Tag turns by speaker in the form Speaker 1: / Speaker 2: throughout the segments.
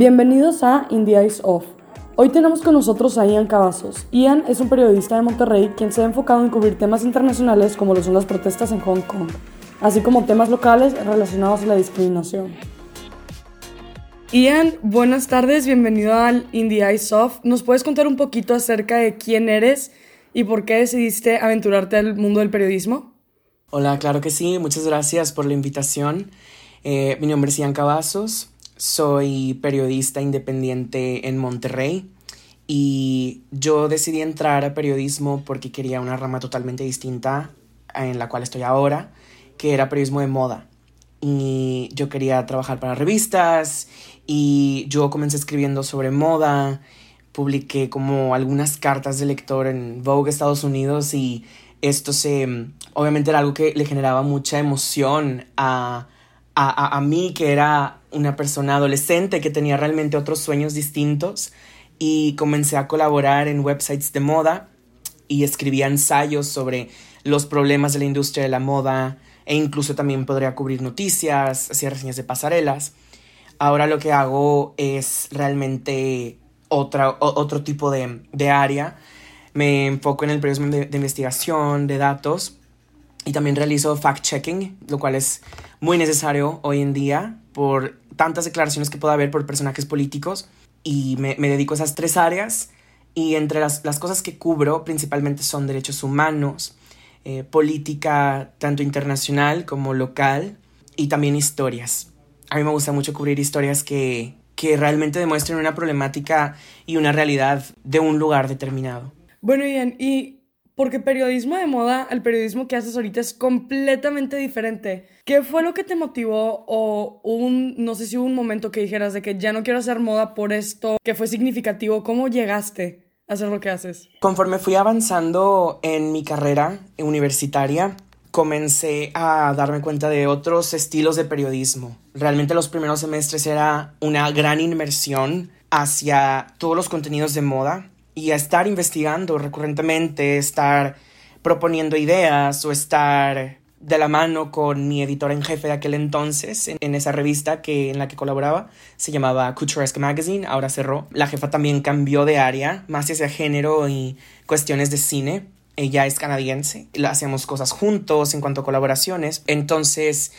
Speaker 1: Bienvenidos a In the Eyes Off. Hoy tenemos con nosotros a Ian Cavazos. Ian es un periodista de Monterrey quien se ha enfocado en cubrir temas internacionales como lo son las protestas en Hong Kong, así como temas locales relacionados a la discriminación. Ian, buenas tardes, bienvenido al In the Eyes Off. ¿Nos puedes contar un poquito acerca de quién eres y por qué decidiste aventurarte al mundo del periodismo?
Speaker 2: Hola, claro que sí, muchas gracias por la invitación. Eh, mi nombre es Ian Cavazos, soy periodista independiente en Monterrey y yo decidí entrar a periodismo porque quería una rama totalmente distinta en la cual estoy ahora, que era periodismo de moda. Y yo quería trabajar para revistas y yo comencé escribiendo sobre moda, publiqué como algunas cartas de lector en Vogue Estados Unidos y esto se obviamente era algo que le generaba mucha emoción a a, mí, que era una persona adolescente que tenía realmente otros sueños distintos, y comencé a colaborar en websites de moda y escribía ensayos sobre los problemas de la industria de la moda e incluso también podría cubrir noticias, hacía reseñas de pasarelas. Ahora lo que hago es realmente otra, otro tipo de, de área. Me enfoco en el periodismo de, de investigación, de datos y también realizo fact-checking, lo cual es muy necesario hoy en día por tantas declaraciones que pueda haber por personajes políticos. Y me, dedico a esas tres áreas. Y entre las, cosas que cubro principalmente son derechos humanos, eh, política tanto internacional como local y también historias. A mí me gusta mucho cubrir historias que, que realmente demuestren una problemática y una realidad de un lugar determinado.
Speaker 1: Bueno, Ian, y porque periodismo de moda, el periodismo que haces ahorita es completamente diferente. ¿Qué fue lo que te motivó o un, no sé si hubo un momento que dijeras de que ya no quiero hacer moda por esto, que fue significativo? ¿Cómo llegaste a hacer lo que haces?
Speaker 2: Conforme fui avanzando en mi carrera universitaria, comencé a darme cuenta de otros estilos de periodismo. Realmente los primeros semestres era una gran inmersión hacia todos los contenidos de moda y a estar investigando recurrentemente, estar proponiendo ideas o estar de la mano con mi editora en jefe de aquel entonces en, esa revista que, en la que colaboraba. Se llamaba Couturesque Magazine, ahora cerró. La jefa también cambió de área, más hacia género y cuestiones de cine. Ella es canadiense, hacíamos cosas juntos en cuanto a colaboraciones. Entonces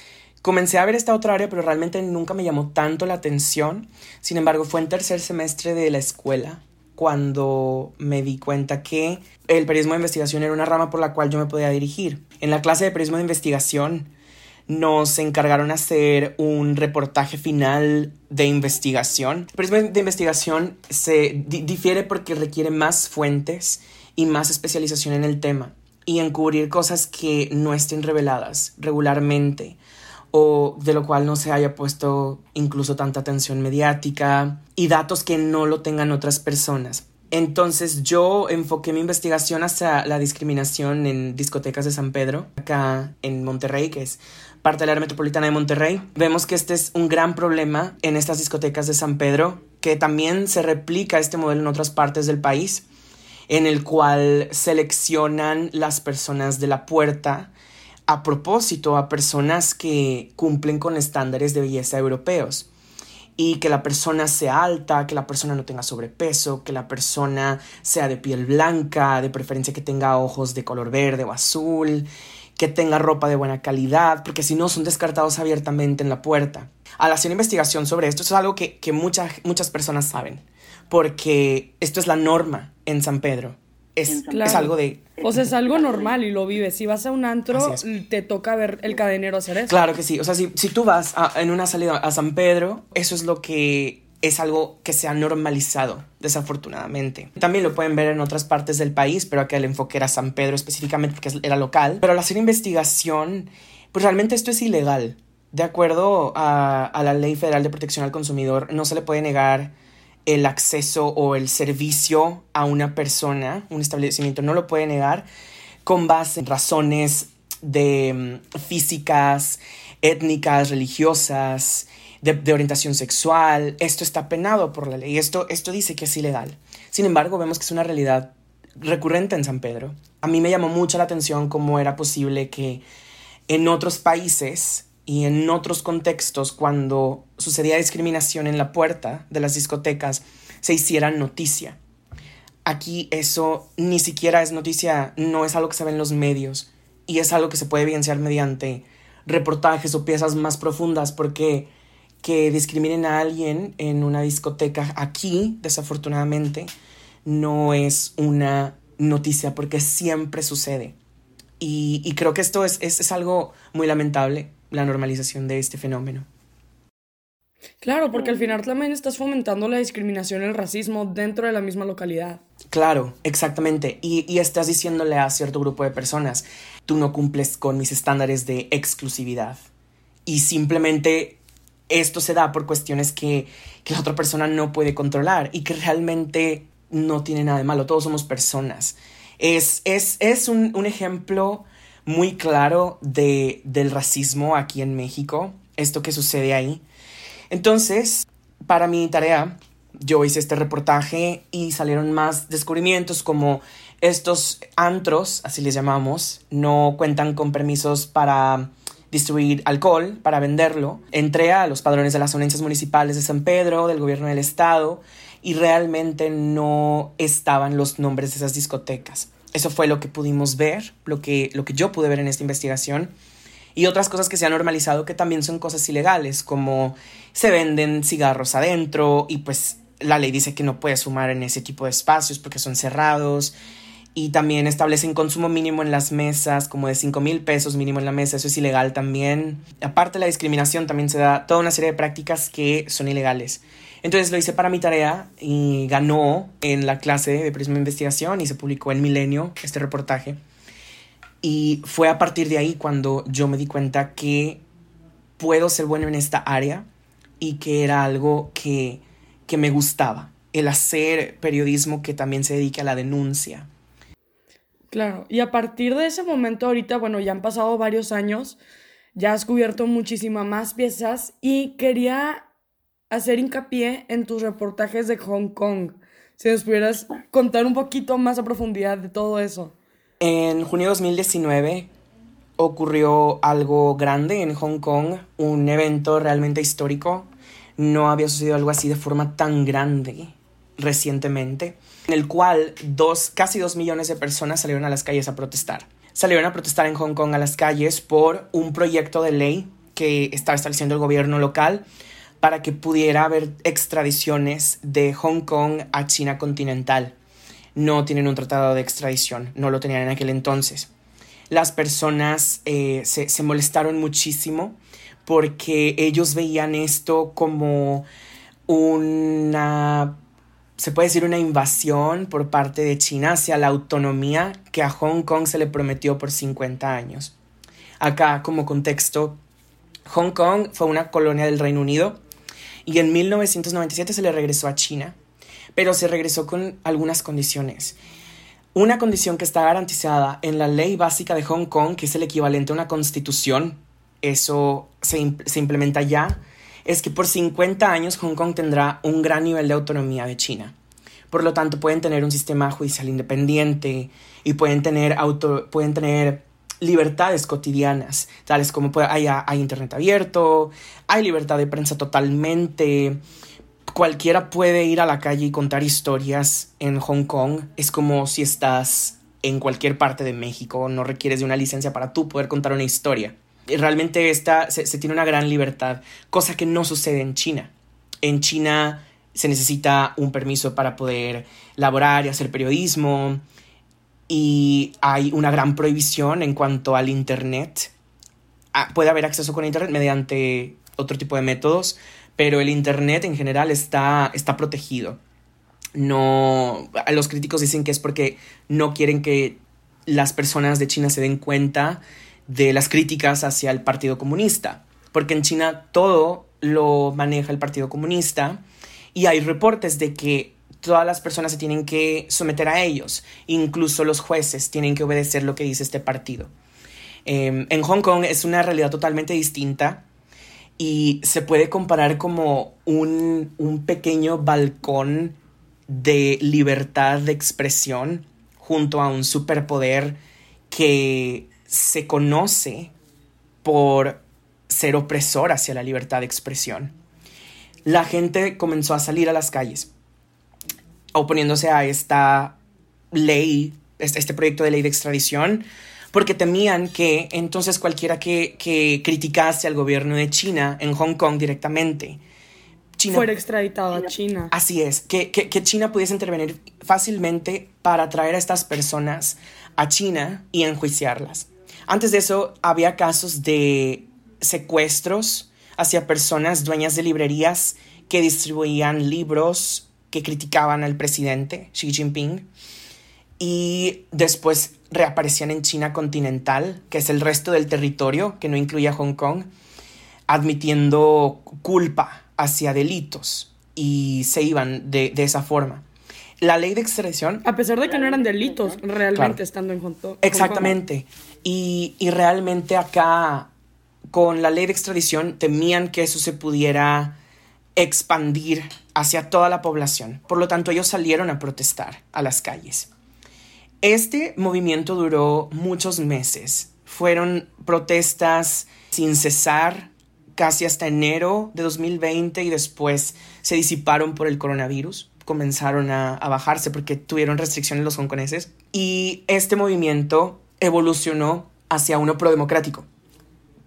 Speaker 2: comencé a ver esta otra área, pero realmente nunca me llamó tanto la atención. Sin embargo, fue en tercer semestre de la escuela cuando me di cuenta que el periodismo de investigación era una rama por la cual yo me podía dirigir. En la clase de periodismo de investigación nos encargaron hacer un reportaje final de investigación. El periodismo de investigación se difiere porque requiere más fuentes y más especialización en el tema y en cubrir cosas que no estén reveladas regularmente o de lo cual no se haya puesto incluso tanta atención mediática y datos que no lo tengan otras personas. Entonces yo enfoqué mi investigación hacia la discriminación en discotecas de San Pedro, acá en Monterrey, que es parte del área metropolitana de Monterrey. Vemos que este es un gran problema en estas discotecas de San Pedro, que también se replica este modelo en otras partes del país, en el cual seleccionan las personas de la puerta a propósito a personas que cumplen con estándares de belleza europeos y que la persona sea alta, que la persona no tenga sobrepeso, que la persona sea de piel blanca, de preferencia que tenga ojos de color verde o azul, que tenga ropa de buena calidad, porque si no son descartados abiertamente en la puerta. Al hacer investigación sobre esto, es algo que, muchas, muchas personas saben, porque esto es la norma en San Pedro. Es, es algo de
Speaker 1: o sea, es algo normal y lo vives. Si vas a un antro, te toca ver el cadenero hacer eso.
Speaker 2: Claro que sí. O sea, si, si tú vas en una salida a San Pedro, eso es lo que es algo que se ha normalizado, desafortunadamente. También lo pueden ver en otras partes del país, pero acá el enfoque era San Pedro específicamente porque era local. Pero al hacer investigación, pues realmente esto es ilegal. De acuerdo a, a la Ley Federal de Protección al Consumidor, no se le puede negar el acceso o el servicio a una persona, un establecimiento no lo puede negar con base en razones de mm, físicas, étnicas, religiosas, de, orientación sexual. Esto está penado por la ley. Esto, esto dice que es ilegal. Sin embargo, vemos que es una realidad recurrente en San Pedro. A mí me llamó mucho la atención cómo era posible que en otros países y en otros contextos, cuando sucedía discriminación en la puerta de las discotecas, se hiciera noticia. Aquí eso ni siquiera es noticia, no es algo que se ve en los medios y es algo que se puede evidenciar mediante reportajes o piezas más profundas porque que discriminen a alguien en una discoteca aquí, desafortunadamente, no es una noticia porque siempre sucede. Y, creo que esto es, es algo muy lamentable, la normalización de este fenómeno.
Speaker 1: Claro, porque al final también estás fomentando la discriminación y el racismo dentro de la misma localidad.
Speaker 2: Claro, exactamente. Y, y, estás diciéndole a cierto grupo de personas, tú no cumples con mis estándares de exclusividad. Y simplemente esto se da por cuestiones que, que la otra persona no puede controlar y que realmente no tiene nada de malo. Todos somos personas. Es, es, es un, un ejemplo muy claro de, del racismo aquí en México, esto que sucede ahí. Entonces, para mi tarea, yo hice este reportaje y salieron más descubrimientos como estos antros, así les llamamos, no cuentan con permisos para distribuir alcohol, para venderlo. Entré a los padrones de las audiencias municipales de San Pedro, del gobierno del estado, y realmente no estaban los nombres de esas discotecas. Eso fue lo que pudimos ver, lo que, lo que yo pude ver en esta investigación. Y otras cosas que se han normalizado que también son cosas ilegales, como se venden cigarros adentro y pues la ley dice que no puedes fumar en ese tipo de espacios porque son cerrados. Y también establecen consumo mínimo en las mesas, como de 5 mil pesos mínimo en la mesa, eso es ilegal también. Aparte de la discriminación, también se da toda una serie de prácticas que son ilegales. Entonces lo hice para mi tarea y ganó en la clase de de investigación y se publicó en Milenio este reportaje. Y fue a partir de ahí cuando yo me di cuenta que puedo ser bueno en esta área y que era algo que, que me gustaba, el hacer periodismo que también se dedique a la denuncia.
Speaker 1: Claro, y a partir de ese momento ahorita, bueno, ya han pasado varios años, ya has cubierto muchísimas más piezas y quería hacer hincapié en tus reportajes de Hong Kong. Si nos pudieras contar un poquito más a profundidad de todo eso.
Speaker 2: En junio de 2019 ocurrió algo grande en Hong Kong, un evento realmente histórico. No había sucedido algo así de forma tan grande recientemente, en el cual dos, casi dos millones de personas salieron a las calles a protestar. Salieron a protestar en Hong Kong a las calles por un proyecto de ley que estaba estableciendo el gobierno local para que pudiera haber extradiciones de Hong Kong a China continental. No tienen un tratado de extradición, no lo tenían en aquel entonces. Las personas eh, se, se molestaron muchísimo porque ellos veían esto como una se puede decir una invasión por parte de China hacia la autonomía que a Hong Kong se le prometió por 50 años. Acá, como contexto, Hong Kong fue una colonia del Reino Unido y en 1997 se le regresó a China, pero se regresó con algunas condiciones. Una condición que está garantizada en la ley básica de Hong Kong, que es el equivalente a una constitución, eso se, implementa ya, es que por 50 años Hong Kong tendrá un gran nivel de autonomía de China. Por lo tanto, pueden tener un sistema judicial independiente y pueden tener, auto, pueden tener libertades cotidianas, tales como hay, hay internet abierto, hay libertad de prensa totalmente, cualquiera puede ir a la calle y contar historias en Hong Kong, es como si estás en cualquier parte de México, no requieres de una licencia para tú poder contar una historia. Realmente esta, se tiene una gran libertad, cosa que no sucede en China. En China se necesita un permiso para poder laborar y hacer periodismo, y hay una gran prohibición en cuanto al Internet. Ah, puede haber acceso con Internet mediante otro tipo de métodos, pero el Internet en general está, está protegido. No, los críticos dicen que es porque no quieren que las personas de China se den cuenta de las críticas hacia el Partido Comunista, porque en China todo lo maneja el Partido Comunista y hay reportes de que todas las personas se tienen que someter a ellos, incluso los jueces tienen que obedecer lo que dice este partido. Em, en Hong Kong es una realidad totalmente distinta y se puede comparar como un, un pequeño balcón de libertad de expresión junto a un superpoder que se conoce por ser opresor hacia la libertad de expresión. La gente comenzó a salir a las calles oponiéndose a esta ley, este, proyecto de ley de extradición, porque temían que entonces cualquiera que, que criticase al gobierno de China en Hong Kong directamente,
Speaker 1: China, fuera extraditado a China.
Speaker 2: Así es, que, que, que, China pudiese intervenir fácilmente para traer a estas personas a China y enjuiciarlas. Antes de eso, había casos de secuestros hacia personas dueñas de librerías que distribuían libros que criticaban al presidente Xi Jinping y después reaparecían en China continental, que es el resto del territorio que no incluía Hong Kong, admitiendo culpa hacia delitos y se iban de, esa forma. La ley de extradición...
Speaker 1: A pesar de que no eran delitos realmente estando en Hong Kong.
Speaker 2: Exactamente. Y, y realmente acá, con la ley de extradición, temían que eso se pudiera expandir hacia toda la población. Por lo tanto, ellos salieron a protestar a las calles. Este movimiento duró muchos meses. Fueron protestas sin cesar casi hasta enero de 2020 y después se disiparon por el coronavirus. Comenzaron a, bajarse porque tuvieron restricciones los hongkoneses. Y este movimiento evolucionó hacia uno prodemocrático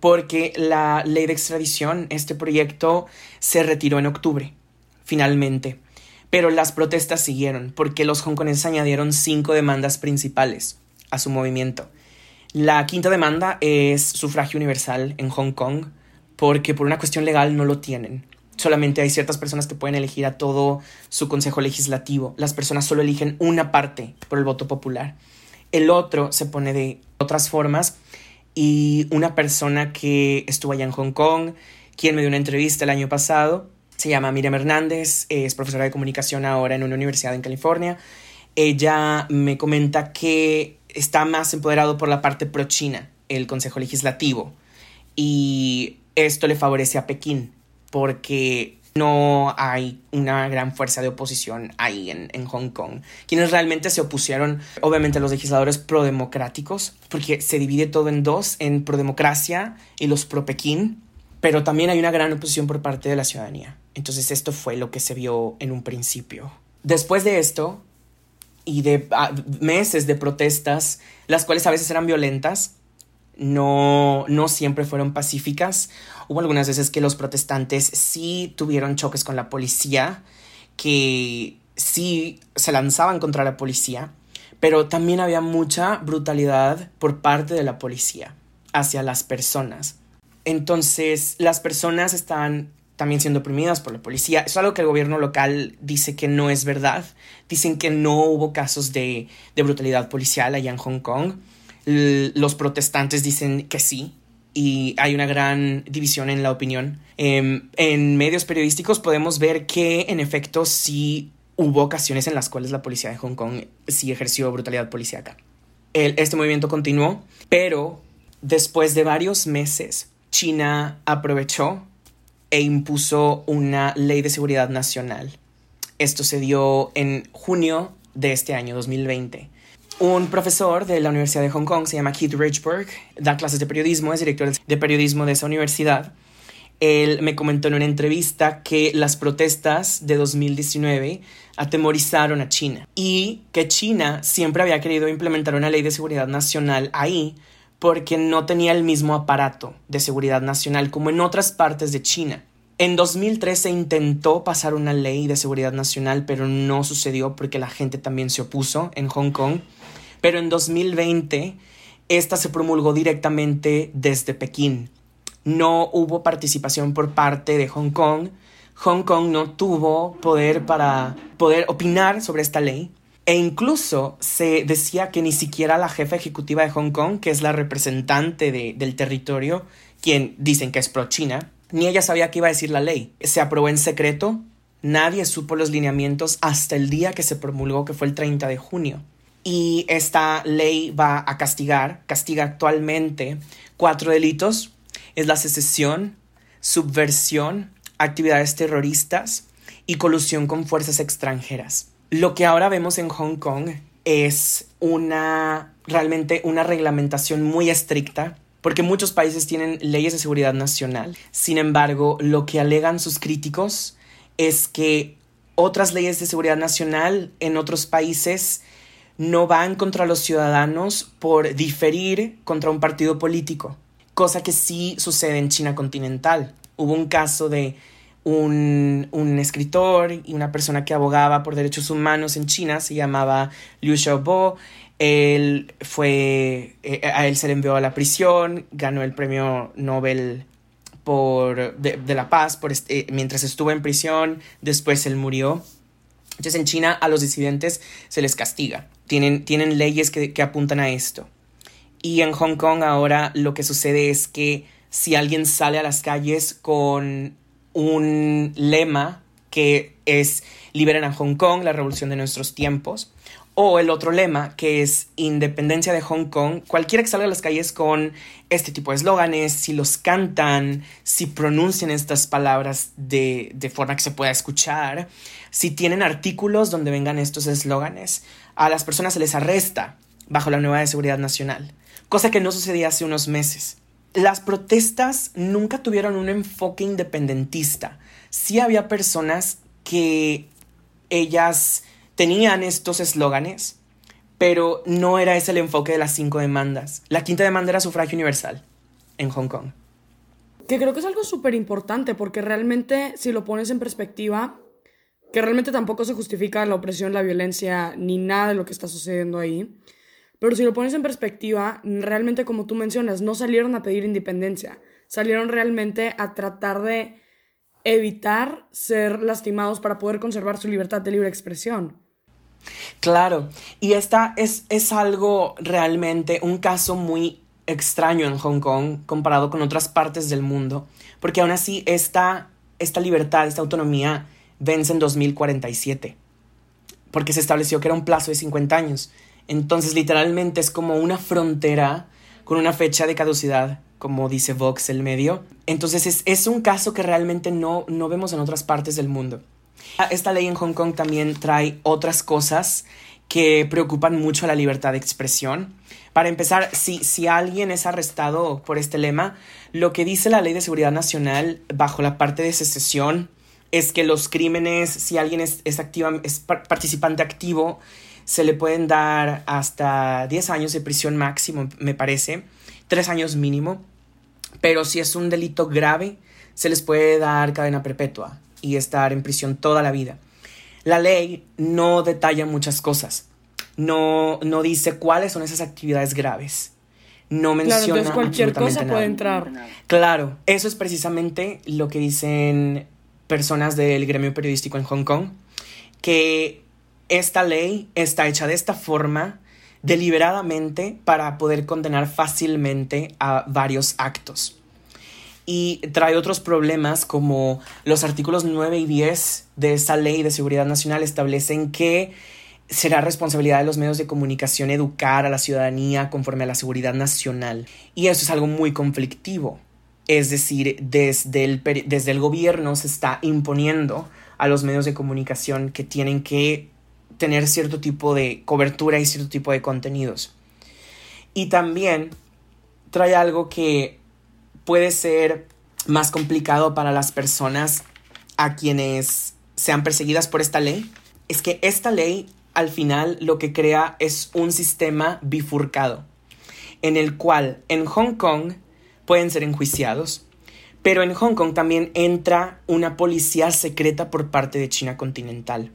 Speaker 2: porque la ley de extradición, este proyecto, se retiró en octubre, finalmente. Pero las protestas siguieron, porque los hongkoneses añadieron cinco demandas principales a su movimiento. La quinta demanda es sufragio universal en Hong Kong, porque por una cuestión legal no lo tienen. Solamente hay ciertas personas que pueden elegir a todo su consejo legislativo. Las personas solo eligen una parte por el voto popular. El otro se pone de otras formas y una persona que estuvo allá en Hong Kong, quien me dio una entrevista el año pasado, se llama Miriam Hernández, es profesora de comunicación ahora en una universidad en California. Ella me comenta que está más empoderado por la parte pro-China, el Consejo Legislativo, y esto le favorece a Pekín, porque no hay una gran fuerza de oposición ahí en, Hong Kong. Quienes realmente se opusieron, obviamente los legisladores prodemocráticos, porque se divide todo en dos, en prodemocracia y los pro-Pekín, pero también hay una gran oposición por parte de la ciudadanía. Entonces esto fue lo que se vio en un principio. Después de esto, y de ah, meses de protestas, las cuales a veces eran violentas, no, no siempre fueron pacíficas. Hubo algunas veces que los protestantes sí tuvieron choques con la policía, que sí se lanzaban contra la policía, pero también había mucha brutalidad por parte de la policía hacia las personas. Entonces, las personas están también siendo oprimidas por la policía. Es algo que el gobierno local dice que no es verdad. Dicen que no hubo casos de, de brutalidad policial allá en Hong Kong los protestantes dicen que sí, y hay una gran división en la opinión. Em, en medios periodísticos podemos ver que en efecto sí hubo ocasiones en las cuales la policía de Hong Kong sí ejerció brutalidad policíaca. este movimiento continuó, pero después de varios meses, China aprovechó e impuso una ley de seguridad nacional. Esto se dio en junio de este año 2020 un profesor de la Universidad de Hong Kong, se llama Keith Richburg, da clases de periodismo, es director de periodismo de esa universidad. Él me comentó en una entrevista que las protestas de 2019 atemorizaron a China y que China siempre había querido implementar una ley de seguridad nacional ahí porque no tenía el mismo aparato de seguridad nacional como en otras partes de China. En 2013 se intentó pasar una ley de seguridad nacional, pero no sucedió porque la gente también se opuso en Hong Kong pero en 2020 esta se promulgó directamente desde Pekín. No hubo participación por parte de Hong Kong. Hong Kong no tuvo poder para poder opinar sobre esta ley. E incluso se decía que ni siquiera la jefa ejecutiva de Hong Kong, que es la representante del territorio, quien dicen que es pro-China, ni ella sabía qué iba a decir la ley. Se aprobó en secreto, nadie supo los lineamientos hasta el día que se promulgó, que fue el 30 de junio y esta ley va a castigar, castiga actualmente cuatro delitos. Es la secesión, subversión, actividades terroristas y colusión con fuerzas extranjeras. Lo que ahora vemos en Hong Kong es una realmente una reglamentación muy estricta porque muchos países tienen leyes de seguridad nacional. Sin embargo, lo que alegan sus críticos es que otras leyes de seguridad nacional en otros países no van contra los ciudadanos por diferir contra un partido político, cosa que sí sucede en China continental. Hubo un caso de un, escritor y una persona que abogaba por derechos humanos en China, se llamaba Liu Xiaobo. Él fue, eh, a él se le envió a la prisión, ganó el premio Nobel por, de, la paz este, mientras estuvo en prisión, después él murió. Entonces en China a los disidentes se les castiga, tienen, tienen leyes que, que apuntan a esto. Y en Hong Kong ahora lo que sucede es que si alguien sale a las calles con un lema que es Liberen a Hong Kong, la revolución de nuestros tiempos, o el otro lema que es Independencia de Hong Kong, cualquiera que salga a las calles con este tipo de eslóganes, si los cantan, si pronuncian estas palabras de, de forma que se pueda escuchar, si tienen artículos donde vengan estos eslóganes, a las personas se les arresta bajo la nueva de seguridad nacional, cosa que no sucedía hace unos meses las protestas nunca tuvieron un enfoque independentista. Sí había personas que ellas tenían estos eslóganes, pero no era ese el enfoque de las cinco demandas. La quinta demanda era sufragio universal en Hong Kong.
Speaker 1: Que creo que es algo súper importante porque realmente, si lo pones en perspectiva, que realmente tampoco se justifica la opresión, la violencia, ni nada de lo que está sucediendo ahí. Pero si lo pones en perspectiva, realmente como tú mencionas, no salieron a pedir independencia, salieron realmente a tratar de evitar ser lastimados para poder conservar su libertad de libre expresión.
Speaker 2: Claro, y esta es, es algo realmente, un caso muy extraño en Hong Kong comparado con otras partes del mundo, porque aún así esta, esta libertad, esta autonomía vence en 2047, porque se estableció que era un plazo de 50 años. Entonces, literalmente es como una frontera con una fecha de caducidad, como dice Vox el medio. Entonces, es, un caso que realmente no, no vemos en otras partes del mundo. Esta ley en Hong Kong también trae otras cosas que preocupan mucho a la libertad de expresión. Para empezar, si, si alguien es arrestado por este lema, lo que dice la Ley de Seguridad Nacional bajo la parte de secesión es que los crímenes, si alguien es, es, es participante activo, se le pueden dar hasta 10 años de prisión máximo, me parece, 3 años mínimo, pero si es un delito grave, se les puede dar cadena perpetua y estar en prisión toda la vida. La ley no detalla muchas cosas, no, no dice cuáles son esas actividades graves. No menciona
Speaker 1: claro, entonces cualquier cosa puede entrar.
Speaker 2: Claro, eso es precisamente lo que dicen personas del gremio periodístico en Hong Kong, que esta ley está hecha de esta forma deliberadamente para poder condenar fácilmente a varios actos. Y trae otros problemas como los artículos 9 y 10 de esa ley de seguridad nacional establecen que será responsabilidad de los medios de comunicación educar a la ciudadanía conforme a la seguridad nacional. Y eso es algo muy conflictivo. Es decir, desde el, desde el gobierno se está imponiendo a los medios de comunicación que tienen que tener cierto tipo de cobertura y cierto tipo de contenidos. Y también trae algo que puede ser más complicado para las personas a quienes sean perseguidas por esta ley. Es que esta ley al final lo que crea es un sistema bifurcado, en el cual en Hong Kong pueden ser enjuiciados, pero en Hong Kong también entra una policía secreta por parte de China continental.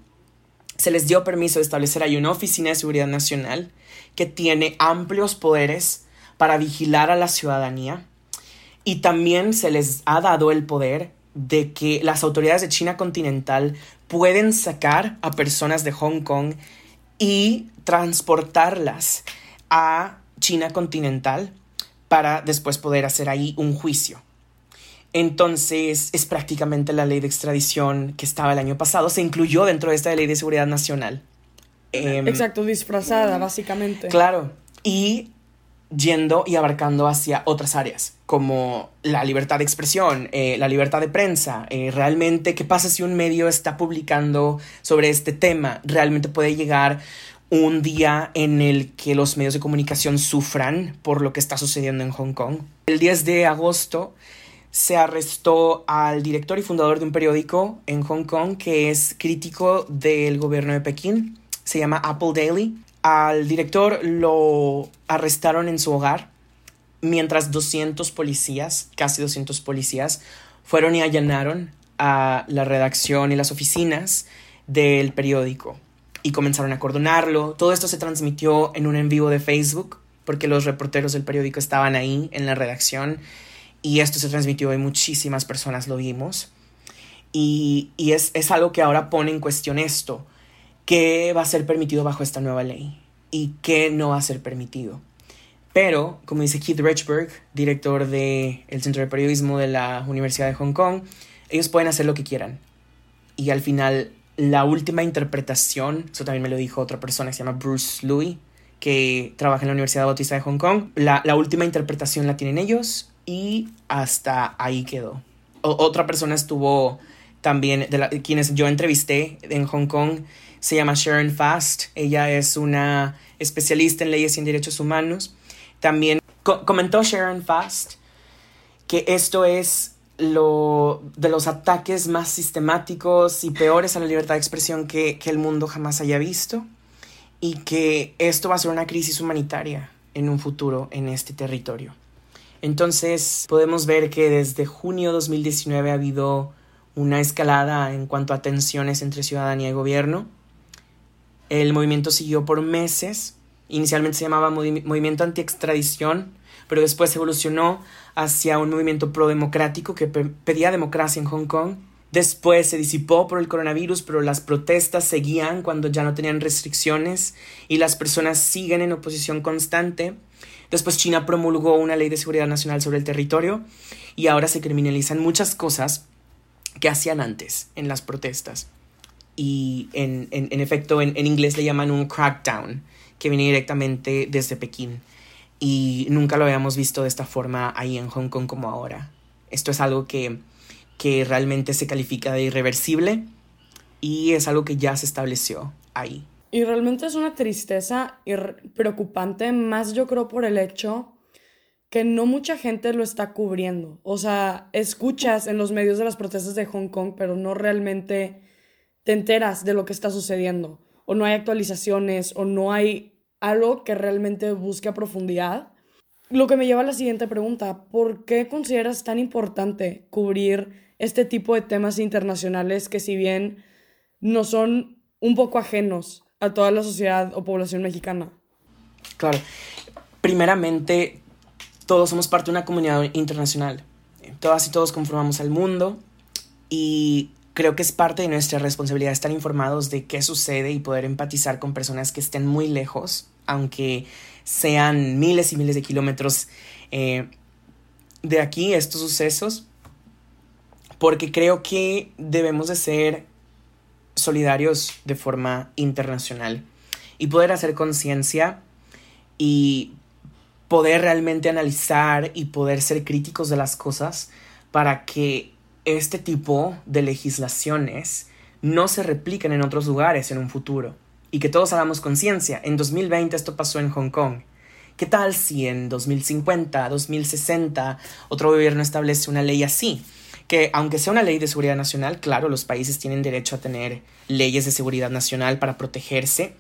Speaker 2: Se les dio permiso de establecer ahí una oficina de seguridad nacional que tiene amplios poderes para vigilar a la ciudadanía y también se les ha dado el poder de que las autoridades de China continental pueden sacar a personas de Hong Kong y transportarlas a China continental para después poder hacer ahí un juicio. Entonces, es prácticamente la ley de extradición que estaba el año pasado, se incluyó dentro de esta ley de seguridad nacional.
Speaker 1: Em, Exacto, disfrazada, básicamente.
Speaker 2: Claro, y yendo y abarcando hacia otras áreas, como la libertad de expresión, eh, la libertad de prensa, eh, realmente qué pasa si un medio está publicando sobre este tema, realmente puede llegar un día en el que los medios de comunicación sufran por lo que está sucediendo en Hong Kong. El 10 de agosto se arrestó al director y fundador de un periódico en Hong Kong que es crítico del gobierno de Pekín. Se llama Apple Daily. Al director lo arrestaron en su hogar mientras 200 policías, casi 200 policías, fueron y allanaron a la redacción y las oficinas del periódico y comenzaron a acordonarlo. Todo esto se transmitió en un en vivo de Facebook porque los reporteros del periódico estaban ahí en la redacción y esto se transmitió y muchísimas personas lo vimos. Y, es, es algo que ahora pone en cuestión esto. ¿Qué va a ser permitido bajo esta nueva ley? ¿Y qué no va a ser permitido? Pero, como dice Keith Richburg, director del Centro de Periodismo de la Universidad de Hong Kong, ellos pueden hacer lo que quieran. Y al final la última interpretación, eso también me lo dijo otra persona se llama Bruce Louis, que trabaja en la Universidad Bautista de Hong Kong. La, última interpretación la tienen ellos y hasta ahí quedó. otra persona estuvo también, de quienes yo entrevisté en Hong Kong, se llama Sharon Fast. Ella es una especialista en leyes y en derechos humanos. También comentó Sharon Fast que esto es lo, de los ataques más sistemáticos y peores a la libertad de expresión que, que, el mundo jamás haya visto y que esto va a ser una crisis humanitaria en un futuro en este territorio. Entonces podemos ver que desde junio de 2019 ha habido una escalada en cuanto a tensiones entre ciudadanía y gobierno. El movimiento siguió por meses. Inicialmente se llamaba Movimiento Anti-Extradición, pero después evolucionó hacia un movimiento pro-democrático que pedía democracia en Hong Kong. Después se disipó por el coronavirus, pero las protestas seguían cuando ya no tenían restricciones y las personas siguen en oposición constante. Después China promulgó una ley de seguridad nacional sobre el territorio y ahora se criminalizan muchas cosas que hacían antes en las protestas. Y en, efecto, en, en inglés le llaman un crackdown, que viene directamente desde Pekín y nunca lo habíamos visto de esta forma ahí en Hong Kong como ahora. Esto es algo que, que realmente se califica de irreversible y es algo que ya se estableció ahí.
Speaker 1: Y realmente es una tristeza preocupante, más yo creo por el hecho que no mucha gente lo está cubriendo. O sea, escuchas en los medios de las protestas de Hong Kong, pero no realmente te enteras de lo que está sucediendo. O no hay actualizaciones, o no hay algo que realmente busque a profundidad. Lo que me lleva a la siguiente pregunta, ¿por qué consideras tan importante cubrir este tipo de temas internacionales que si bien no son un poco ajenos a toda la sociedad o población mexicana?
Speaker 2: Claro, primeramente todos somos parte de una comunidad internacional. Todas y todos conformamos al mundo y creo que es parte de nuestra responsabilidad estar informados de qué sucede y poder empatizar con personas que estén muy lejos, aunque sean miles y miles de kilómetros eh, de aquí estos sucesos, porque creo que debemos de ser solidarios de forma internacional y poder hacer conciencia y poder realmente analizar y poder ser críticos de las cosas para que este tipo de legislaciones no se repliquen en otros lugares en un futuro y que todos hagamos conciencia. En 2020 esto pasó en Hong Kong. ¿Qué tal si en 2050, 2060 otro gobierno establece una ley así? Que aunque sea una ley de seguridad nacional, claro, los países tienen derecho a tener leyes de seguridad nacional para protegerse,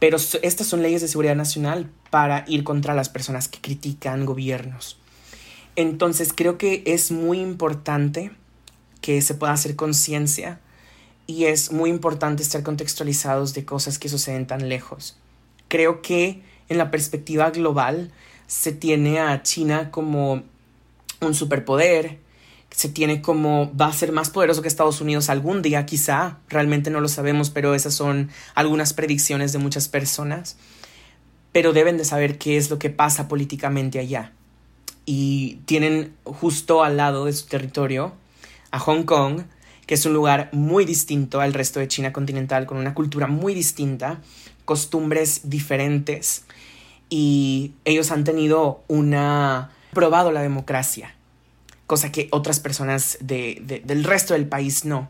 Speaker 2: pero estas son leyes de seguridad nacional para ir contra las personas que critican gobiernos. Entonces creo que es muy importante que se pueda hacer conciencia y es muy importante estar contextualizados de cosas que suceden tan lejos. Creo que en la perspectiva global se tiene a China como un superpoder, se tiene como va a ser más poderoso que Estados Unidos algún día, quizá, realmente no lo sabemos, pero esas son algunas predicciones de muchas personas. Pero deben de saber qué es lo que pasa políticamente allá. Y tienen justo al lado de su territorio a Hong Kong, que es un lugar muy distinto al resto de China continental, con una cultura muy distinta, costumbres diferentes, y ellos han tenido una... probado la democracia, cosa que otras personas del resto del país no.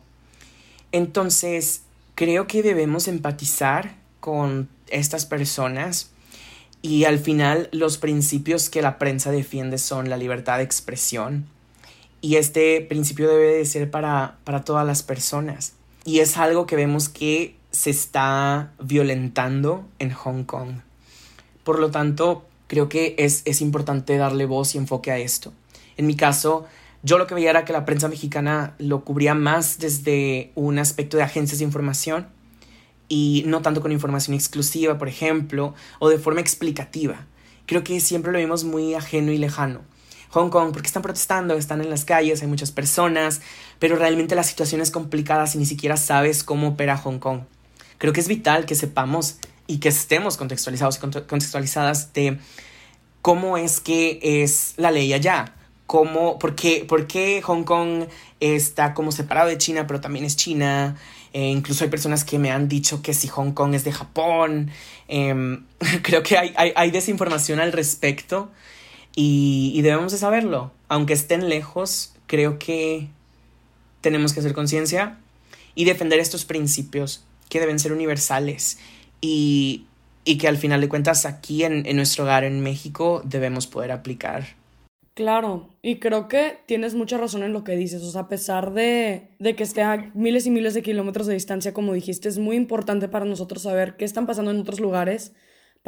Speaker 2: Entonces, creo que debemos empatizar con estas personas y al final los principios que la prensa defiende son la libertad de expresión y este principio debe de ser para, para todas las personas y es algo que vemos que se está violentando en Hong Kong. Por lo tanto, creo que es, es importante darle voz y enfoque a esto. En mi caso, yo lo que veía era que la prensa mexicana lo cubría más desde un aspecto de agencias de información y no tanto con información exclusiva, por ejemplo, o de forma explicativa. Creo que siempre lo vimos muy ajeno y lejano. Hong Kong, porque están protestando, están en las calles, hay muchas personas, pero realmente la situación es complicada si ni siquiera sabes cómo opera Hong Kong. Creo que es vital que sepamos y que estemos contextualizados y contextualizadas de cómo es que es la ley allá, cómo, por qué, por qué Hong Kong está como separado de China, pero también es China, eh, incluso hay personas que me han dicho que si Hong Kong es de Japón. Em, creo que hay, hay, desinformación al respecto y, debemos de saberlo. Aunque estén lejos, creo que tenemos que hacer conciencia y defender estos principios que deben ser universales y, y que al final de cuentas aquí en, en nuestro hogar en México debemos poder aplicar.
Speaker 1: Claro, y creo que tienes mucha razón en lo que dices, o sea, a pesar de, de, que esté a miles y miles de kilómetros de distancia, como dijiste, es muy importante para nosotros saber qué están pasando en otros lugares,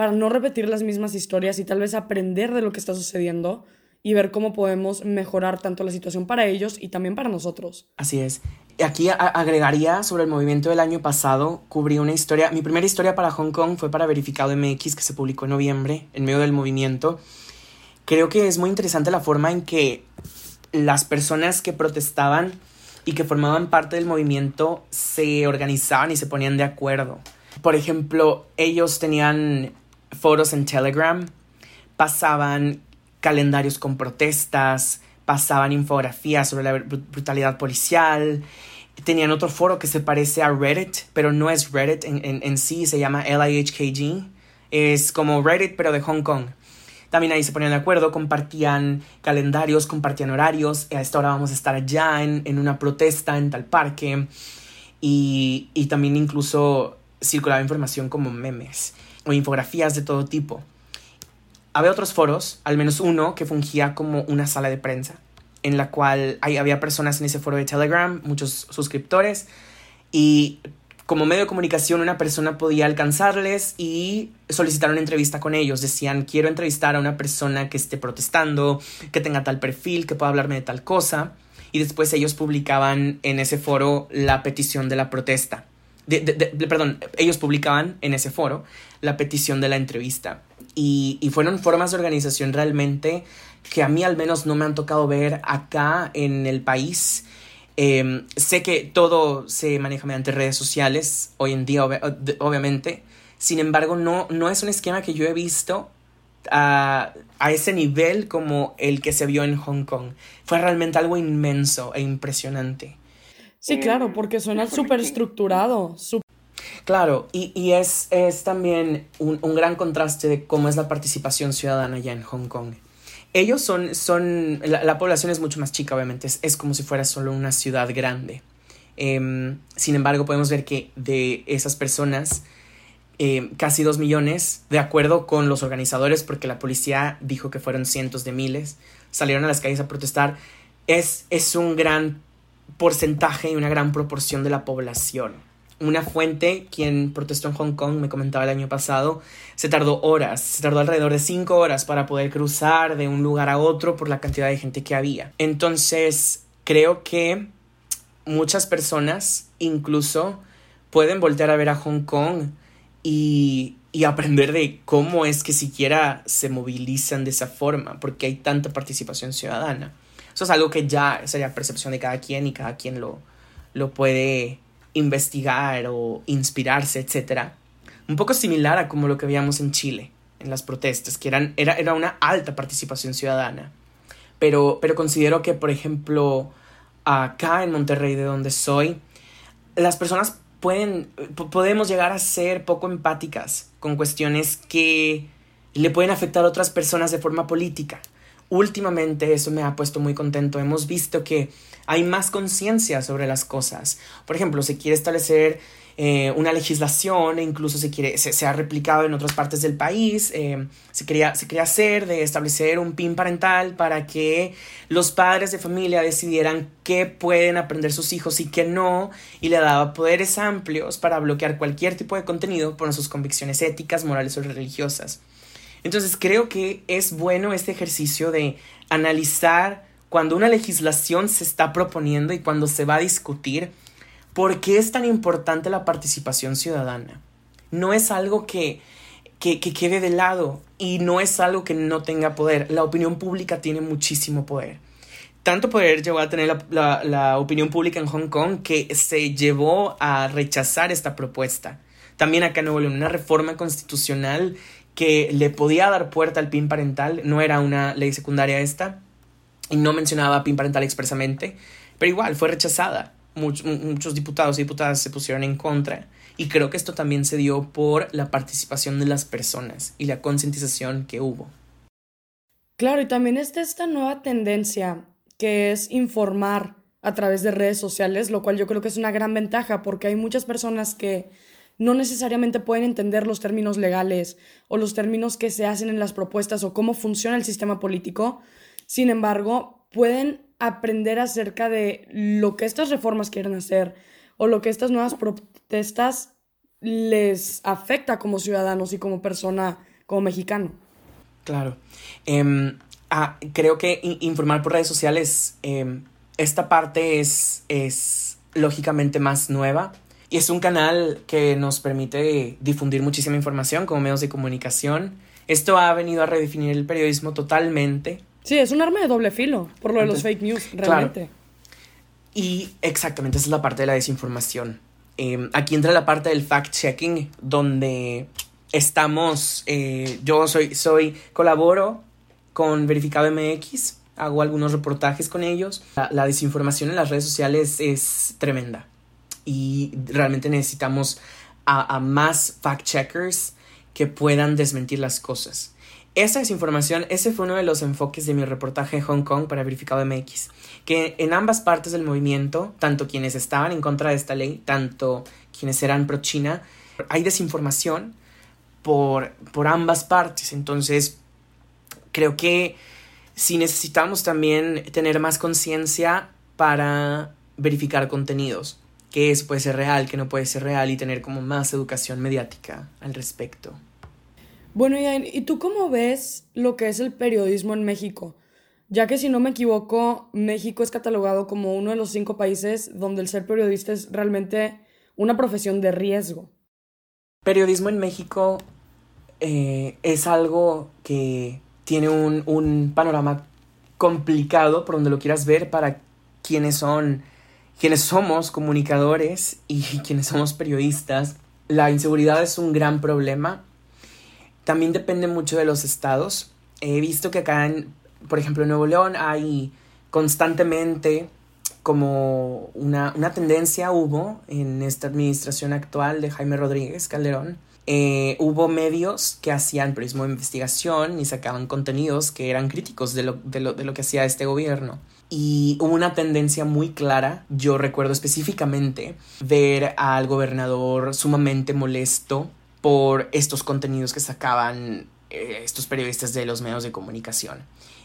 Speaker 1: para no repetir las mismas historias y tal vez aprender de lo que está sucediendo y ver cómo podemos mejorar tanto la situación para ellos y también para nosotros.
Speaker 2: Así es. Aquí agregaría sobre el movimiento del año pasado, cubrí una historia, mi primera historia para Hong Kong fue para Verificado MX, que se publicó en noviembre, en medio del movimiento creo que es muy interesante la forma en que las personas que protestaban y que formaban parte del movimiento se organizaban y se ponían de acuerdo. Por ejemplo, ellos tenían foros en Telegram, pasaban calendarios con protestas, pasaban infografías sobre la brutalidad policial, tenían otro foro que se parece a Reddit, pero no es Reddit en, en sí, se llama LIHKG. Es como Reddit, pero de Hong Kong. También ahí se ponían de acuerdo, compartían calendarios, compartían horarios. A esta hora vamos a estar allá en, una protesta en tal parque. Y, y también incluso circulaba información como memes o infografías de todo tipo. Había otros foros, al menos uno, que fungía como una sala de prensa, en la cual había personas en ese foro de Telegram, muchos suscriptores, y como medio de comunicación una persona podía alcanzarles y solicitar una entrevista con ellos. Decían, quiero entrevistar a una persona que esté protestando, que tenga tal perfil, que pueda hablarme de tal cosa. Y después ellos publicaban en ese foro la petición de la protesta. Perdón, ellos publicaban en ese foro la petición de la entrevista. Y, y fueron formas de organización realmente que a mí al menos no me han tocado ver acá en el país Em, sé que todo se maneja mediante redes sociales hoy en día, obviamente. Sin embargo, no, no es un esquema que yo he visto a, a, ese nivel como el que se vio en Hong Kong. Fue realmente algo inmenso e impresionante.
Speaker 1: Sí, claro, porque suena súper estructurado.
Speaker 2: Claro, y, y es, es, también un, un gran contraste de cómo es la participación ciudadana ya en Hong Kong. Ellos son, son la, población es mucho más chica, obviamente, es, como si fuera solo una ciudad grande. Em, sin embargo, podemos ver que de esas personas, em, casi dos millones, de acuerdo con los organizadores, porque la policía dijo que fueron cientos de miles, salieron a las calles a protestar, es, es un gran porcentaje y una gran proporción de la población una fuente, quien protestó en Hong Kong, me comentaba el año pasado, se tardó horas, se tardó alrededor de cinco horas para poder cruzar de un lugar a otro por la cantidad de gente que había. Entonces, creo que muchas personas incluso pueden voltear a ver a Hong Kong y, y aprender de cómo es que siquiera se movilizan de esa forma, porque hay tanta participación ciudadana. Eso es algo que ya sería percepción de cada quien y cada quien lo, lo puede investigar o inspirarse, etc. Un poco similar a como lo que veíamos en Chile, en las protestas, que eran, era, era una alta participación ciudadana. Pero, pero considero que, por ejemplo, acá en Monterrey, de donde soy, las personas pueden, podemos llegar a ser poco empáticas con cuestiones que le pueden afectar a otras personas de forma política últimamente eso me ha puesto muy contento. Hemos visto que hay más conciencia sobre las cosas. Por ejemplo, se quiere establecer eh, una legislación e incluso se, quiere, se, ha replicado en otras partes del país. Eh, se, quería, se quería hacer de establecer un PIN parental para que los padres de familia decidieran qué pueden aprender sus hijos y qué no, y le daba poderes amplios para bloquear cualquier tipo de contenido por sus convicciones éticas, morales o religiosas. Entonces creo que es bueno este ejercicio de analizar cuando una legislación se está proponiendo y cuando se va a discutir, ¿por qué es tan importante la participación ciudadana? No es algo que, que, quede de lado y no es algo que no tenga poder. La opinión pública tiene muchísimo poder. Tanto poder llegó a tener la, la opinión pública en Hong Kong que se llevó a rechazar esta propuesta. También acá en Nuevo León, una reforma constitucional que le podía dar puerta al PIN parental, no era una ley secundaria esta, y no mencionaba PIN parental expresamente, pero igual fue rechazada. muchos diputados y diputadas se pusieron en contra, y creo que esto también se dio por la participación de las personas y la concientización que hubo.
Speaker 1: Claro, y también está esta nueva tendencia que es informar a través de redes sociales, lo cual yo creo que es una gran ventaja porque hay muchas personas que no necesariamente pueden entender los términos legales o los términos que se hacen en las propuestas o cómo funciona el sistema político. Sin embargo, pueden aprender acerca de lo que estas reformas quieren hacer o lo que estas nuevas protestas les afecta como ciudadanos y como persona, como mexicano.
Speaker 2: Claro. Em, ah, creo que informar por redes sociales, em, esta parte es, es lógicamente más nueva y es un canal que nos permite difundir muchísima información como medios de comunicación. Esto ha venido a redefinir el periodismo totalmente.
Speaker 1: Sí, es un arma de doble filo, por lo de los fake news, realmente.
Speaker 2: Y exactamente, esa es la parte de la desinformación. Em, aquí entra la parte del fact-checking, donde estamos, eh, yo soy, soy, colaboro con Verificado MX, hago algunos reportajes con ellos. la desinformación en las redes sociales es tremenda y realmente necesitamos a, más fact-checkers que puedan desmentir las cosas. Esa desinformación, ese fue uno de los enfoques de mi reportaje en Hong Kong para Verificado MX, que en ambas partes del movimiento, tanto quienes estaban en contra de esta ley, tanto quienes eran pro China, hay desinformación por, por ambas partes. Entonces, creo que si necesitamos también tener más conciencia para verificar contenidos qué es, puede ser real, qué no puede ser real y tener como más educación mediática al respecto.
Speaker 1: Bueno, ¿y tú cómo ves lo que es el periodismo en México? Ya que si no me equivoco, México es catalogado como uno de los cinco países donde el ser periodista es realmente una profesión de riesgo.
Speaker 2: Periodismo en México eh, es algo que tiene un, un panorama complicado por donde lo quieras ver para quienes son quienes somos comunicadores y quienes somos periodistas, la inseguridad es un gran problema. También depende mucho de los estados. He visto que acá, en, por ejemplo, en Nuevo León hay constantemente como una, una tendencia hubo en esta administración actual de Jaime Rodríguez Calderón. Eh, hubo medios que hacían periodismo de investigación y sacaban contenidos que eran críticos de lo, de lo, de lo que hacía este gobierno y hubo una tendencia muy clara. Yo recuerdo específicamente ver al gobernador sumamente molesto por estos contenidos que sacaban eh, estos periodistas de los medios de comunicación.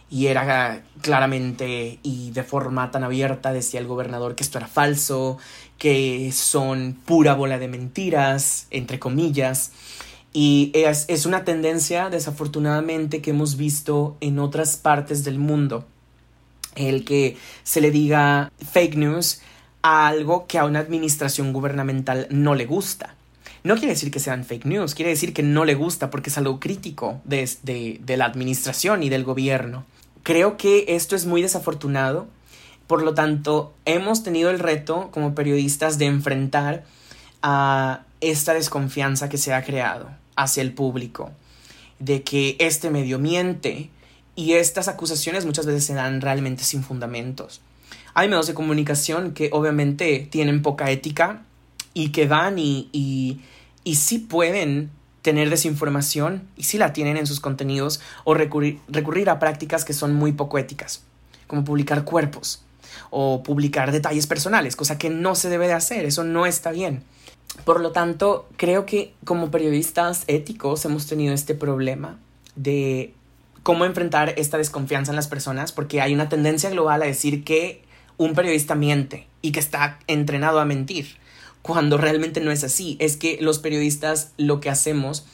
Speaker 2: Y era claramente y de forma tan abierta, decía el gobernador que esto era falso, que son pura bola de mentiras, entre comillas. Y es, es una tendencia, desafortunadamente, que hemos visto en otras partes del mundo el que se le diga fake news a algo que a una administración gubernamental no le gusta. No quiere decir que sean fake news, quiere decir que no le gusta porque es algo crítico de, de, la administración y del gobierno. Creo que esto es muy desafortunado, por lo tanto hemos tenido el reto como periodistas de enfrentar a esta desconfianza que se ha creado hacia el público, de que este medio miente, y estas acusaciones muchas veces se dan realmente sin fundamentos. Hay medios de comunicación que obviamente tienen poca ética y que van y, y, y sí pueden tener desinformación, y si la tienen en sus contenidos, o recurrir, recurrir a prácticas que son muy poco éticas, como publicar cuerpos o publicar detalles personales, cosa que no se debe de hacer, eso no está bien. Por lo tanto, creo que como periodistas éticos hemos tenido este problema de cómo enfrentar esta desconfianza en las personas, porque hay una tendencia global a decir que un periodista miente y que está entrenado a mentir, cuando realmente no es así. Es que los periodistas lo que hacemos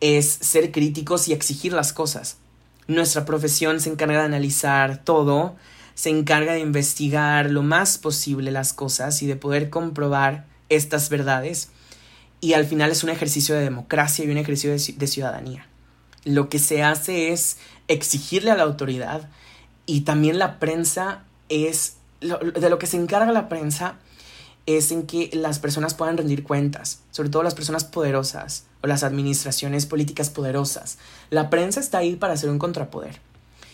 Speaker 2: es ser críticos y exigir las cosas. Nuestra profesión se encarga de analizar todo, se encarga de investigar lo más posible las cosas y de poder comprobar estas verdades. Y al final es un ejercicio de democracia y un ejercicio de, ciudadanía. Lo que se hace es exigirle a la autoridad y también la prensa es de lo que se encarga la prensa es en que las personas puedan rendir cuentas, sobre todo las personas poderosas o las administraciones políticas poderosas. La prensa está ahí para hacer un contrapoder.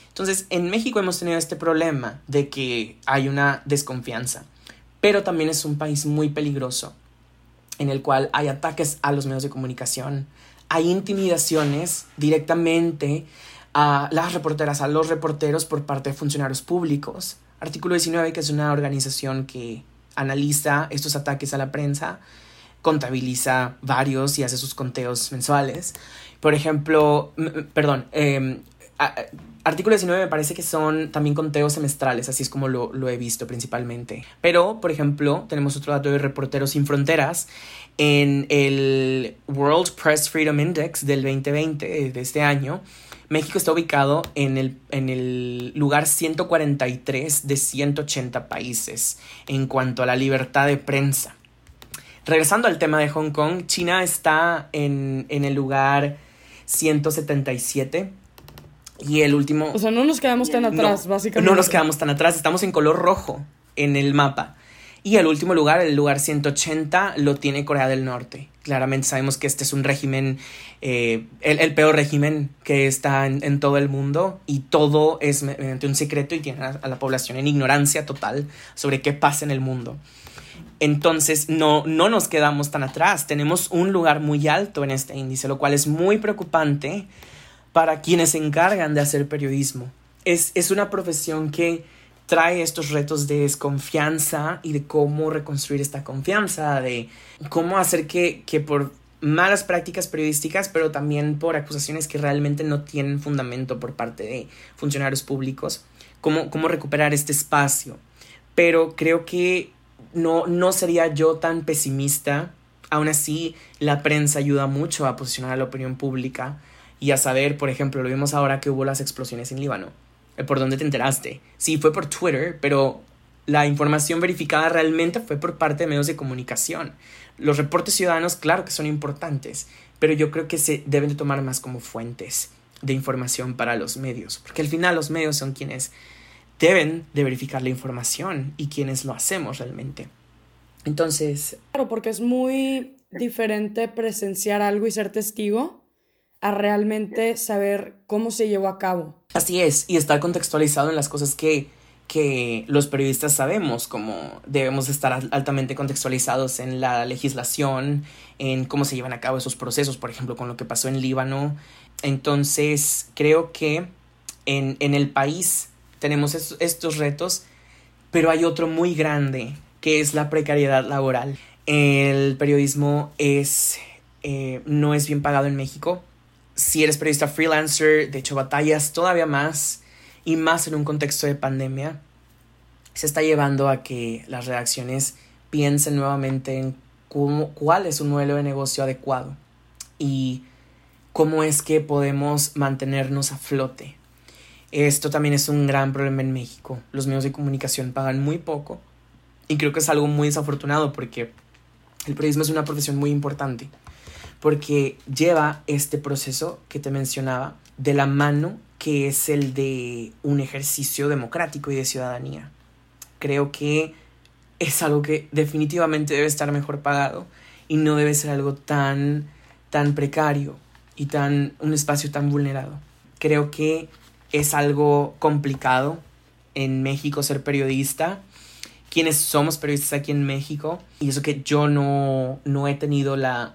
Speaker 2: Entonces, en México hemos tenido este problema de que hay una desconfianza, pero también es un país muy peligroso, en el cual hay ataques a los medios de comunicación, hay intimidaciones directamente a las reporteras, a los reporteros por parte de funcionarios públicos, Artículo 19, que es una organización que analiza estos ataques a la prensa, contabiliza varios y hace sus conteos mensuales. Por ejemplo, perdón, eh, artículo 19 me parece que son también conteos semestrales, así es como lo, lo, he visto principalmente. Pero, por ejemplo, tenemos otro dato de Reporteros Sin Fronteras. En el World Press Freedom Index del 2020, de este año, México está ubicado en el, en el lugar 143 de 180 países en cuanto a la libertad de prensa. Regresando al tema de Hong Kong, China está en, en el lugar 177 y el último...
Speaker 1: O sea, no nos quedamos tan atrás, básicamente.
Speaker 2: No nos quedamos tan atrás, estamos en color rojo en el mapa. Y el último lugar, el lugar 180, lo tiene Corea del Norte. Claramente sabemos que este es un régimen, eh, el, peor régimen que está en, todo el mundo y todo es mediante un secreto y tiene a, la población en ignorancia total sobre qué pasa en el mundo. Entonces no, no nos quedamos tan atrás, tenemos un lugar muy alto en este índice, lo cual es muy preocupante para quienes se encargan de hacer periodismo. Es, es una profesión que trae estos retos de desconfianza y de cómo reconstruir esta confianza, de cómo hacer que, que por malas prácticas periodísticas, pero también por acusaciones que realmente no tienen fundamento por parte de funcionarios públicos, cómo, cómo recuperar este espacio. Pero creo que no, no sería yo tan pesimista. Aún así, la prensa ayuda mucho a posicionar a la opinión pública y a saber, por ejemplo, lo vimos ahora que hubo las explosiones en Líbano por dónde te enteraste. Sí, fue por Twitter, pero la información verificada realmente fue por parte de medios de comunicación. Los reportes ciudadanos, claro que son importantes, pero yo creo que se deben de tomar más como fuentes de información para los medios, porque al final los medios son quienes deben de verificar la información y quienes lo hacemos realmente. Entonces...
Speaker 1: Claro, porque es muy diferente presenciar algo y ser testigo a realmente saber cómo se llevó a cabo.
Speaker 2: Así es, y estar contextualizado en las cosas que, que los periodistas sabemos, como debemos estar altamente contextualizados en la legislación, en cómo se llevan a cabo esos procesos, por ejemplo, con lo que pasó en Líbano. Entonces, creo que en, en el país tenemos estos, retos, pero hay otro muy grande, que es la precariedad laboral. El periodismo es, eh, no es bien pagado en México si eres periodista freelancer, de hecho batallas todavía más y más en un contexto de pandemia, se está llevando a que las redacciones piensen nuevamente en cómo, cuál es un modelo de negocio adecuado y cómo es que podemos mantenernos a flote. Esto también es un gran problema en México. Los medios de comunicación pagan muy poco y creo que es algo muy desafortunado porque el periodismo es una profesión muy importante porque lleva este proceso que te mencionaba de la mano que es el de un ejercicio democrático y de ciudadanía. Creo que es algo que definitivamente debe estar mejor pagado y no debe ser algo tan tan precario y tan un espacio tan vulnerado. Creo que es algo complicado en México ser periodista. Quienes somos periodistas aquí en México y eso que yo no no he tenido la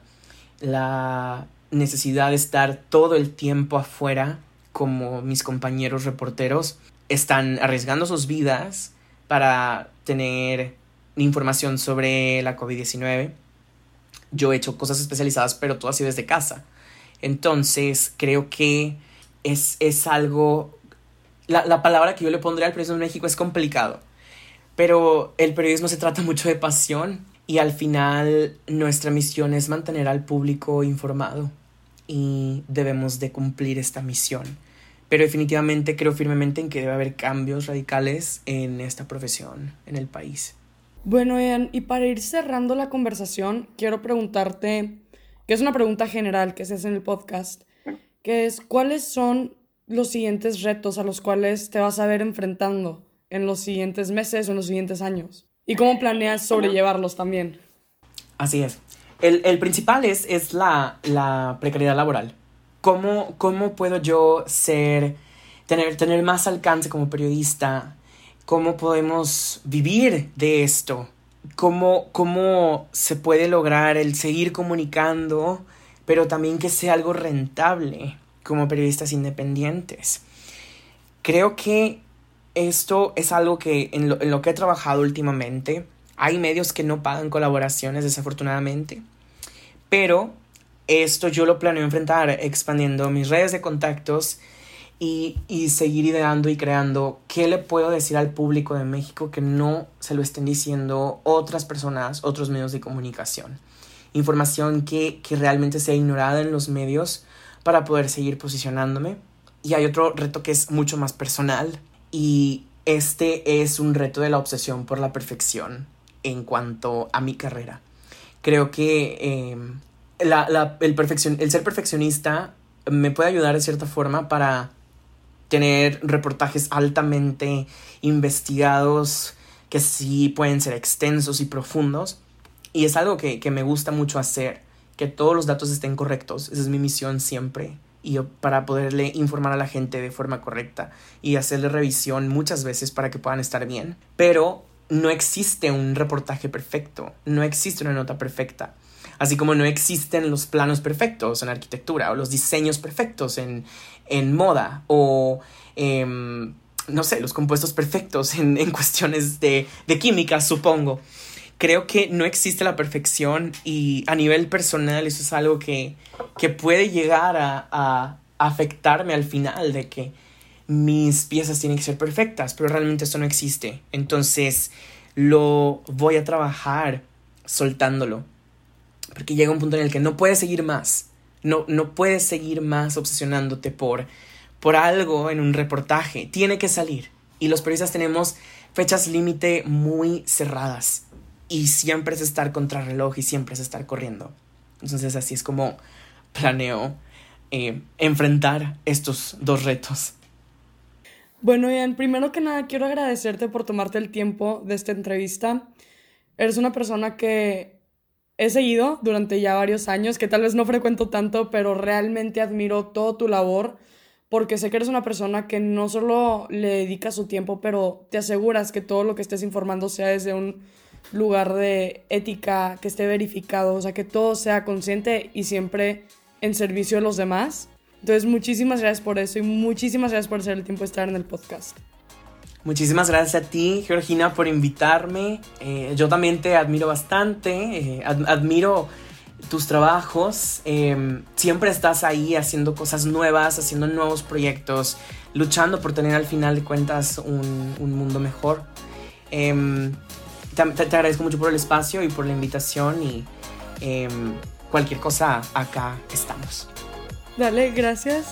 Speaker 2: la necesidad de estar todo el tiempo afuera como mis compañeros reporteros están arriesgando sus vidas para tener información sobre la COVID-19. Yo he hecho cosas especializadas, pero todo así desde casa. Entonces, creo que es, es algo... La, la palabra que yo le pondré al periodismo en México es complicado, pero el periodismo se trata mucho de pasión y al final nuestra misión es mantener al público informado y debemos de cumplir esta misión. Pero definitivamente creo firmemente en que debe haber cambios radicales en esta profesión, en el país.
Speaker 1: Bueno, Ian, y para ir cerrando la conversación, quiero preguntarte, que es una pregunta general que se hace en el podcast, que es, ¿cuáles son los siguientes retos a los cuales te vas a ver enfrentando en los siguientes meses o en los siguientes años? ¿Y cómo planeas sobrellevarlos también?
Speaker 2: Así es. El, principal es, es la, la, precariedad laboral. ¿Cómo, ¿Cómo puedo yo ser, tener, tener más alcance como periodista? ¿Cómo podemos vivir de esto? ¿Cómo, ¿Cómo se puede lograr el seguir comunicando, pero también que sea algo rentable como periodistas independientes? Creo que esto es algo que en lo, que he trabajado últimamente, hay medios que no pagan colaboraciones, desafortunadamente. Pero esto yo lo planeo enfrentar expandiendo mis redes de contactos y, seguir ideando y creando qué le puedo decir al público de México que no se lo estén diciendo otras personas, otros medios de comunicación. Información que realmente sea ignorada en los medios para poder seguir posicionándome. Y hay otro reto que es mucho más personal y este es un reto de la obsesión por la perfección en cuanto a mi carrera. Creo que em, el, el ser perfeccionista me puede ayudar de cierta forma para tener reportajes altamente investigados que sí pueden ser extensos y profundos. Y es algo que, que me gusta mucho hacer, que todos los datos estén correctos. Esa es mi misión siempre y para poderle informar a la gente de forma correcta y hacerle revisión muchas veces para que puedan estar bien. Pero no existe un reportaje perfecto, no existe una nota perfecta. Así como no existen los planos perfectos en arquitectura o los diseños perfectos en, en moda o, em, no sé, los compuestos perfectos en, en cuestiones de, de química, supongo creo que no existe la perfección y a nivel personal eso es algo que, que puede llegar a, a, afectarme al final de que mis piezas tienen que ser perfectas, pero realmente eso no existe. Entonces lo voy a trabajar soltándolo. Porque llega un punto en el que no puedes seguir más. No, no puedes seguir más obsesionándote por, por algo en un reportaje. Tiene que salir. Y los periodistas tenemos fechas límite muy cerradas y siempre es estar contra reloj y siempre es estar corriendo. Entonces así es como planeo eh, enfrentar estos dos retos.
Speaker 1: Bueno, Ian, primero que nada quiero agradecerte por tomarte el tiempo de esta entrevista. Eres una persona que he seguido durante ya varios años, que tal vez no frecuento tanto, pero realmente admiro todo tu labor, porque sé que eres una persona que no solo le dedica su tiempo, pero te aseguras que todo lo que estés informando sea desde un lugar de ética que esté verificado, o sea, que todo sea consciente y siempre en servicio de los demás. Entonces, muchísimas gracias por eso y muchísimas gracias por hacer el tiempo de estar en el podcast.
Speaker 2: Muchísimas gracias a ti, Georgina, por invitarme. Eh, yo también te admiro bastante, eh, admiro tus trabajos. Em, siempre estás ahí haciendo cosas nuevas, haciendo nuevos proyectos, luchando por tener al final de cuentas un, un mundo mejor. Em, te, agradezco mucho por el espacio y por la invitación y em, cualquier cosa acá estamos.
Speaker 1: Dale, gracias.